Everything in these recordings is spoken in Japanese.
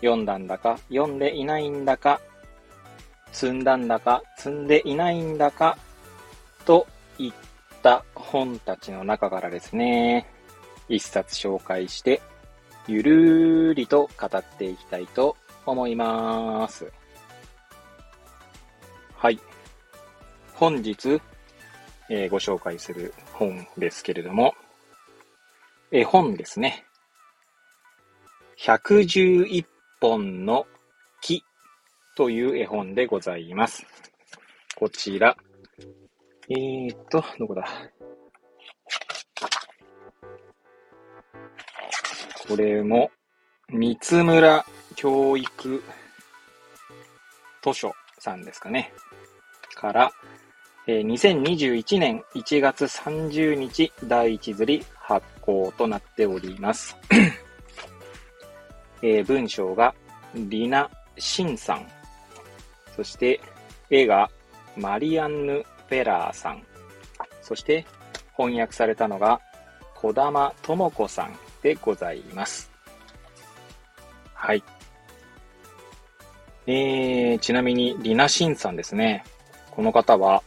読んだんだか、読んでいないんだか、積んだんだか、積んでいないんだか、といった本たちの中からですね、一冊紹介して、ゆるーりと語っていきたいと思います。はい。本日、えー、ご紹介する本ですけれども、絵本ですね。111本の木という絵本でございます。こちら。えーっと、どこだ？これも、三村教育図書さんですかね。から、えー、2021年1月30日第一釣り発行となっております。えー、文章がリナ・シンさん。そして絵がマリアンヌ・フェラーさん。そして翻訳されたのが小玉智子さんでございます。はい。えー、ちなみにリナ・シンさんですね。この方は、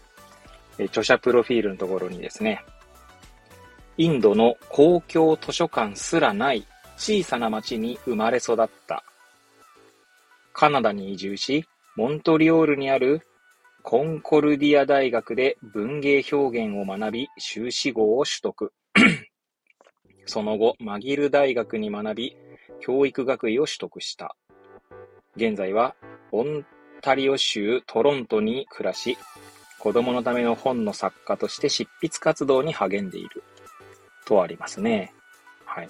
え著者プロフィールのところにですね、インドの公共図書館すらない小さな町に生まれ育った。カナダに移住し、モントリオールにあるコンコルディア大学で文芸表現を学び、修士号を取得。その後、マギル大学に学び、教育学位を取得した。現在は、オンタリオ州トロントに暮らし、子供のための本の作家として執筆活動に励んでいる。とありますね。はい。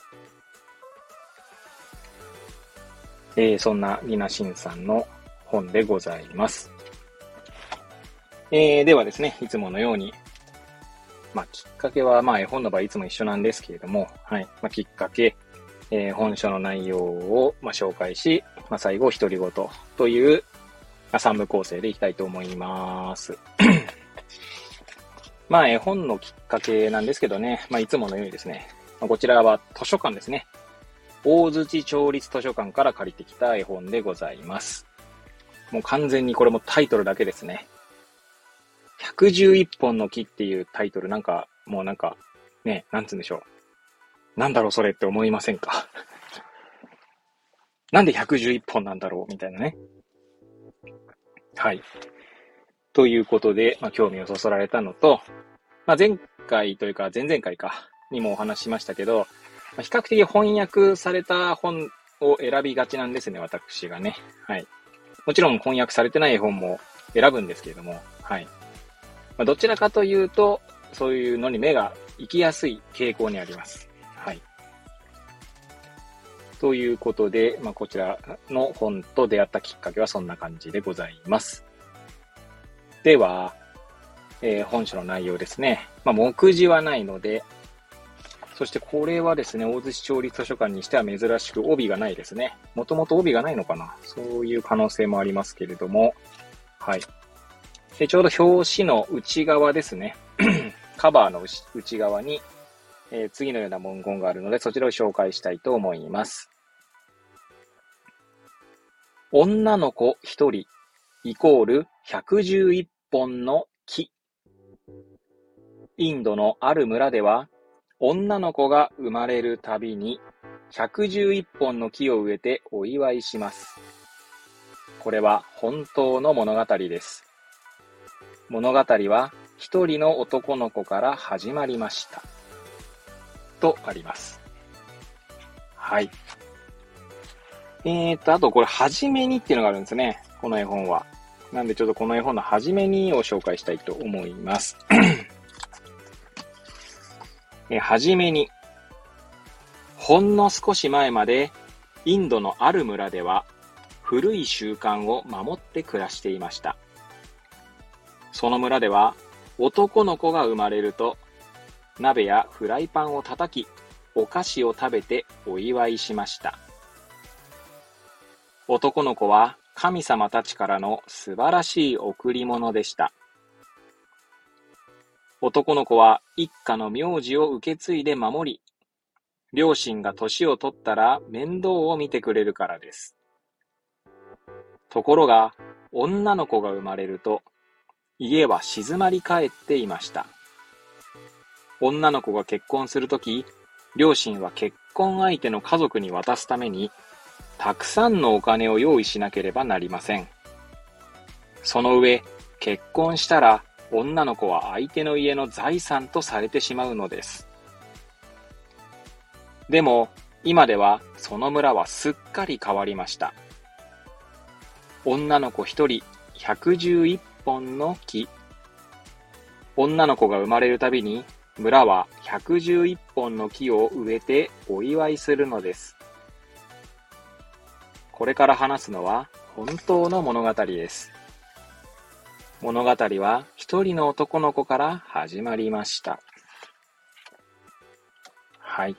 えー、そんなリナシンさんの本でございます。えー、ではですね、いつものように、まあ、きっかけは、まあ、絵本の場合いつも一緒なんですけれども、はい。まあ、きっかけ、えー、本書の内容を、まあ、紹介し、まあ、最後、独り言という、まあ、3部構成でいきたいと思います。まあ、絵本のきっかけなんですけどね、まあ、いつものようにですね、まあ、こちらは図書館ですね。大槌町立図書館から借りてきた絵本でございます。もう完全にこれもタイトルだけですね。111本の木っていうタイトルなんか、もうなんか、ね、なんつうんでしょう。なんだろうそれって思いませんか？なんで111本なんだろうみたいなね。はい。ということで、まあ、興味をそそられたのと、まあ、前回というか前々回か、にもお話ししましたけど、比較的翻訳された本を選びがちなんですね、私がね。はい。もちろん翻訳されてない本も選ぶんですけれども、はい。まあ、どちらかというと、そういうのに目が行きやすい傾向にあります。はい。ということで、まあ、こちらの本と出会ったきっかけはそんな感じでございます。では、えー、本書の内容ですね。まあ、目次はないので、そしてこれはですね、大津市町立図書館にしては珍しく帯がないですね。もともと帯がないのかなそういう可能性もありますけれども、はい。でちょうど表紙の内側ですね。カバーの内側に、えー、次のような文言があるので、そちらを紹介したいと思います。女の子一人イコール111本の木。インドのある村では、女の子が生まれるたびに111本の木を植えてお祝いします。これは本当の物語です。物語は一人の男の子から始まりました。とあります。はい。えーと、あとこれ、はじめにっていうのがあるんですね。この絵本は。なんでちょっとこの絵本の初めにを紹介したいと思います。えはじめに、ほんの少し前まで、インドのある村では、古い習慣を守って暮らしていました。その村では男の子が生まれると鍋やフライパンを叩きお菓子を食べてお祝いしました。男の子は神様たちからの素晴らしい贈り物でした。男の子は一家の名字を受け継いで守り、両親が年を取ったら面倒を見てくれるからです。ところが、女の子が生まれると、家は静まり返っていました。女の子が結婚するとき、両親は結婚相手の家族に渡すために、たくさんのお金を用意しなければなりません。その上、結婚したら女の子は相手の家の財産とされてしまうのです。でも、今ではその村はすっかり変わりました。女の子一人111本の木。女の子が生まれるたびに村は111本の木を植えてお祝いするのです。これから話すのは本当の物語です。物語は一人の男の子から始まりました。はい。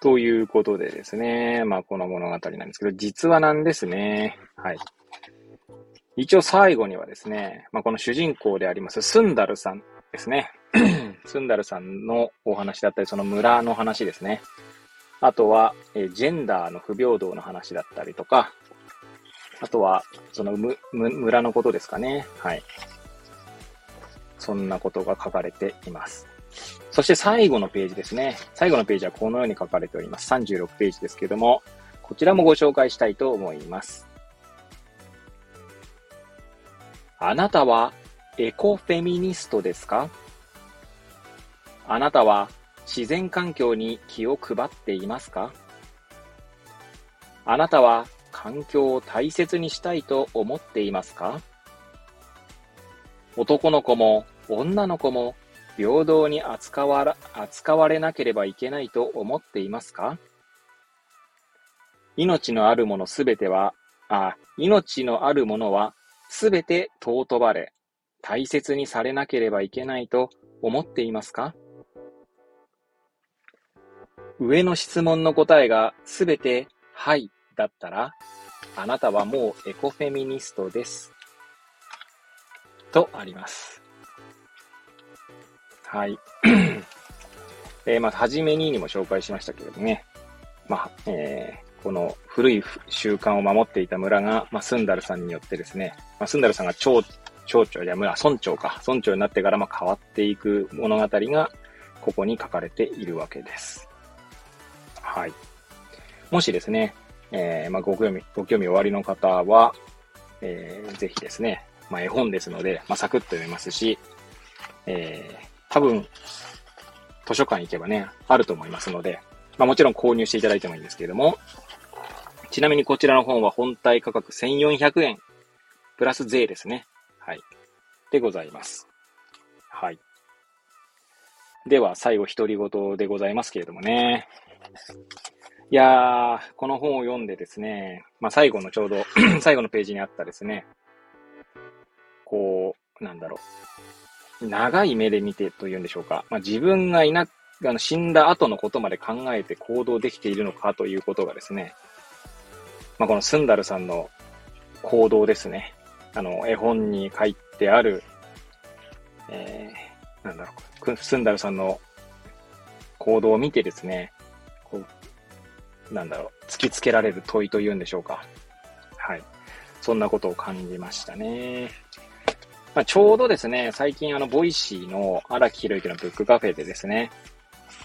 ということでですね、まあこの物語なんですけど、実話なんですね。はい。一応最後にはですね、まあこの主人公でありますスンダルさんですね。スンダルさんのお話だったり、その村の話ですね。あとは、えジェンダーの不平等の話だったりとか、あとは、そのむ、む、村のことですかね。はい。そんなことが書かれています。そして最後のページですね。最後のページはこのように書かれております。36ページですけれども、こちらもご紹介したいと思います。あなたはエコフェミニストですか？あなたは自然環境に気を配っていますか？あなたは環境を大切にしたいと思っていますか？男の子も女の子も平等に扱わ扱われなければいけないと思っていますか？命のあるものすべては、あ、命のあるものはすべて尊ばれ、大切にされなければいけないと思っていますか？上の質問の答えがすべてはいだったら、あなたはもうエコフェミニストです。とあります。はい。えー、まあ、はじめににも紹介しましたけれどね。まあ、えー、この古い習慣を守っていた村が、まあ、スンダルさんによってですね、まあ、スンダルさんが町、町長や村、村長か、村長になってからまあ変わっていく物語が、ここに書かれているわけです。はい。もしですね、えー、まあ、ご興味、ご興味おありの方は、えー、ぜひですね、まあ、絵本ですので、まあ、サクッと読めますし、えー、多分、図書館行けばね、あると思いますので、まあ、もちろん購入していただいてもいいんですけれども、ちなみにこちらの本は本体価格1400円、プラス税ですね。はい。でございます。はい。では、最後、独り言でございますけれどもね。いやー、この本を読んでですね、まあ、最後のちょうど 最後のページにあったですね、こう、なんだろう。長い目で見てというんでしょうか。まあ、自分がいな、あの死んだ後のことまで考えて行動できているのかということがですね、まあ、このスンダルさんの行動ですね。あの、絵本に書いてある、えー、なんだろう、スンダルさんの行動を見てですね、こうなんだろう、突きつけられる問いというんでしょうか。はい。そんなことを感じましたね。まあ、ちょうどですね、最近あの、 Voicy の荒木博之のブックカフェでですね、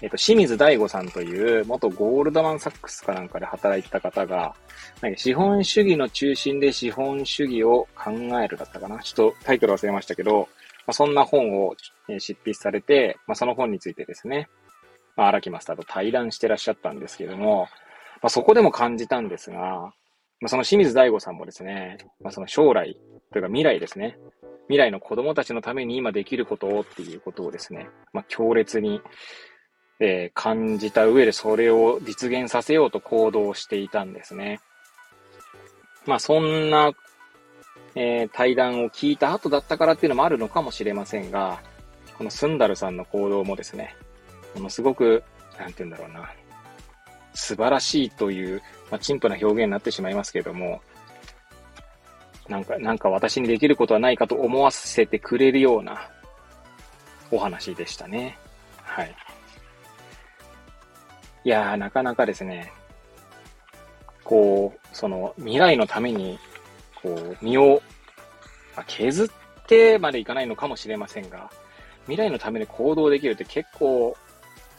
えっと、清水大吾さんという元ゴールドマンサックスかなんかで働いてた方が、なんか資本主義の中心で資本主義を考えるだったかなちょっとタイトル忘れましたけど、まあ、そんな本を執筆されて、まあ、その本についてですね、まあ、荒木マスターと対談してらっしゃったんですけども、まあ、そこでも感じたんですが、まあ、その清水大吾さんもですね、まあ、その将来というか未来ですね、未来の子供たちのために今できることをっていうことをですね、まあ、強烈に、えー、感じた上でそれを実現させようと行動していたんですね。まあそんな、えー、対談を聞いた後だったからっていうのもあるのかもしれませんが、このスンダルさんの行動もですね、ものすごく、なんて言うんだろうな、素晴らしいという、まあ、陳腐な表現になってしまいますけれども、なんか、なんか私にできることはないかと思わせてくれるようなお話でしたね。はい。いやー、なかなかですね、こう、その未来のために、こう、身を、まあ、削ってまでいかないのかもしれませんが、未来のために行動できるって結構、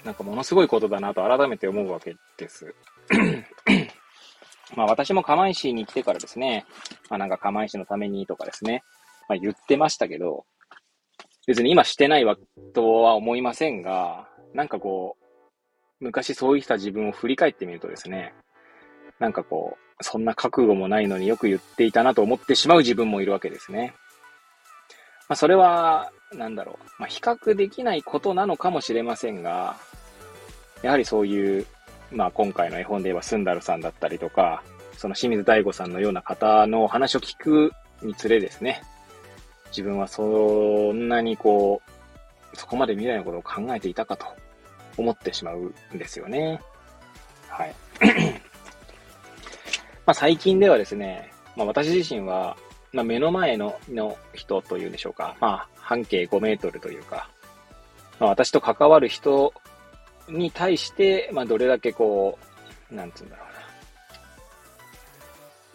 なんかものすごいことだなと改めて思うわけです。まあ私も釜石に来てからですね、まあなんか釜石のためにとかですね、まあ言ってましたけど、別に今してないわとは思いませんが、なんかこう、昔そういった自分を振り返ってみるとですね、なんかこう、そんな覚悟もないのによく言っていたなと思ってしまう自分もいるわけですね。まあそれは、なんだろう、まあ比較できないことなのかもしれませんが、やはりそういうまあ今回の絵本で言えばスンダルさんだったりとか、その清水大吾さんのような方の話を聞くにつれですね、自分はそんなにこう、そこまで未来のことを考えていたかと思ってしまうんですよね。はい。まあ最近ではですね、まあ私自身は、まあ目の前のの人というんでしょうか、まあ半径5メートルというか、まあ私と関わる人に対して、まあ、どれだけこう、なんつうんだろうな。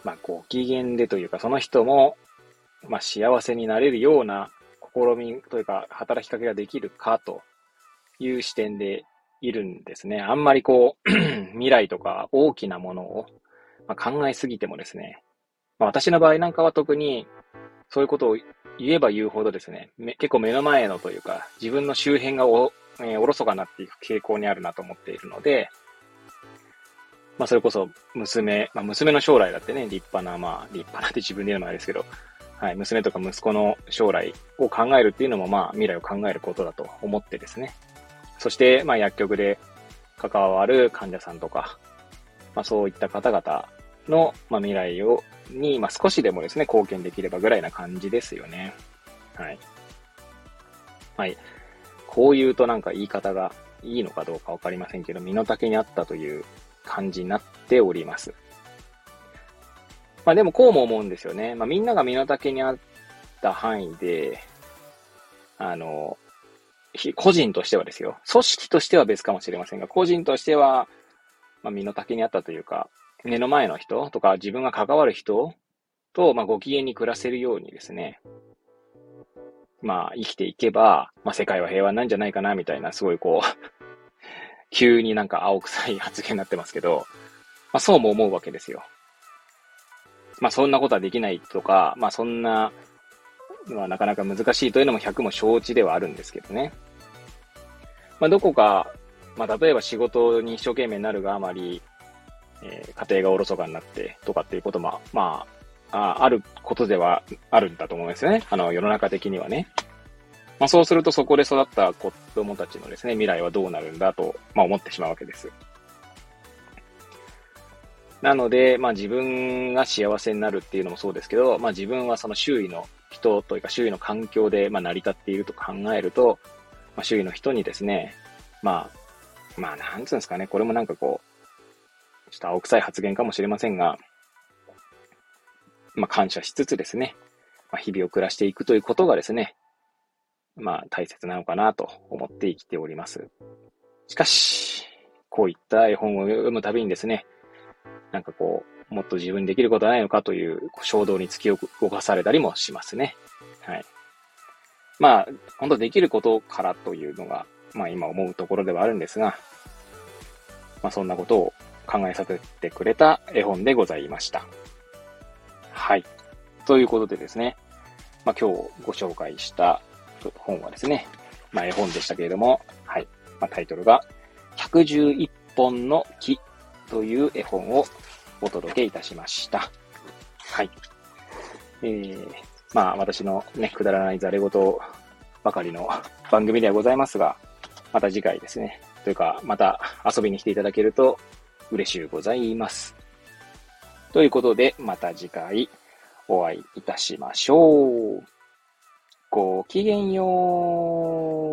まあ、ご機嫌でというか、その人も、まあ、幸せになれるような試みというか、働きかけができるかという視点でいるんですね。あんまりこう、未来とか大きなものを、まあ、考えすぎてもですね、まあ、私の場合なんかは特に、そういうことを言えば言うほどですね、結構目の前のというか、自分の周辺がおえー、おろそかになっていく傾向にあるなと思っているので、まあ、それこそ娘、まあ、娘の将来だってね、立派な、まあ、立派なって自分で言うのもあれですけど、はい、娘とか息子の将来を考えるっていうのも、まあ、未来を考えることだと思ってですね。そして、まあ、薬局で関わる患者さんとか、まあ、そういった方々の、まあ、未来を、に、まあ、少しでもですね、貢献できればぐらいな感じですよね。はい。はい。こう言うとなんか言い方がいいのかどうかわかりませんけど、身の丈にあったという感じになっております。まあでもこうも思うんですよね。まあみんなが身の丈にあった範囲で、あの、個人としてはですよ。組織としては別かもしれませんが、個人としては、まあ身の丈にあったというか、目の前の人とか自分が関わる人と、まあご機嫌に暮らせるようにですね、まあ、生きていけば、まあ、世界は平和なんじゃないかな、みたいな、すごいこう 急になんか青臭い発言になってますけど、まあ、そうも思うわけですよ。まあ、そんなことはできないとか、まあ、そんな、まあ、なかなか難しいというのも100も承知ではあるんですけどね。まあ、どこか、まあ、例えば仕事に一生懸命になるがあまり、えー、家庭がおろそかになってとかっていうことも、まあ、ああることではあるんだと思うんですよね。あの、世の中的にはね。まあ、そうするとそこで育った子供たちのですね、未来はどうなるんだと、まあ、思ってしまうわけです。なので、まあ、自分が幸せになるっていうのもそうですけど、まあ、自分はその周囲の人というか周囲の環境で、まあ、成り立っていると考えると、まあ、周囲の人にですね、まあ、まあ、なんつうんですかね、これもなんかこう、ちょっと青臭い発言かもしれませんが、まあ、感謝しつつですね、まあ、日々を暮らしていくということがですね、まあ、大切なのかなと思って生きております。しかし、こういった絵本を読むたびにですね、なんかこう、もっと自分にできることはないのかという衝動に突き動かされたりもしますね。はい。まあ、本当できることからというのが、まあ今思うところではあるんですが、まあそんなことを考えさせてくれた絵本でございました。はい。ということでですね、まあ、今日ご紹介した本はですね、まあ、絵本でしたけれども、はい。まあ、タイトルが、111本の木という絵本をお届けいたしました。はい。えー、まあ、私のね、くだらないざれ言ばかりの番組ではございますが、また次回ですね、というか、また遊びに来ていただけると嬉しゅうございます。ということで、また次回お会いいたしましょう。ごきげんよう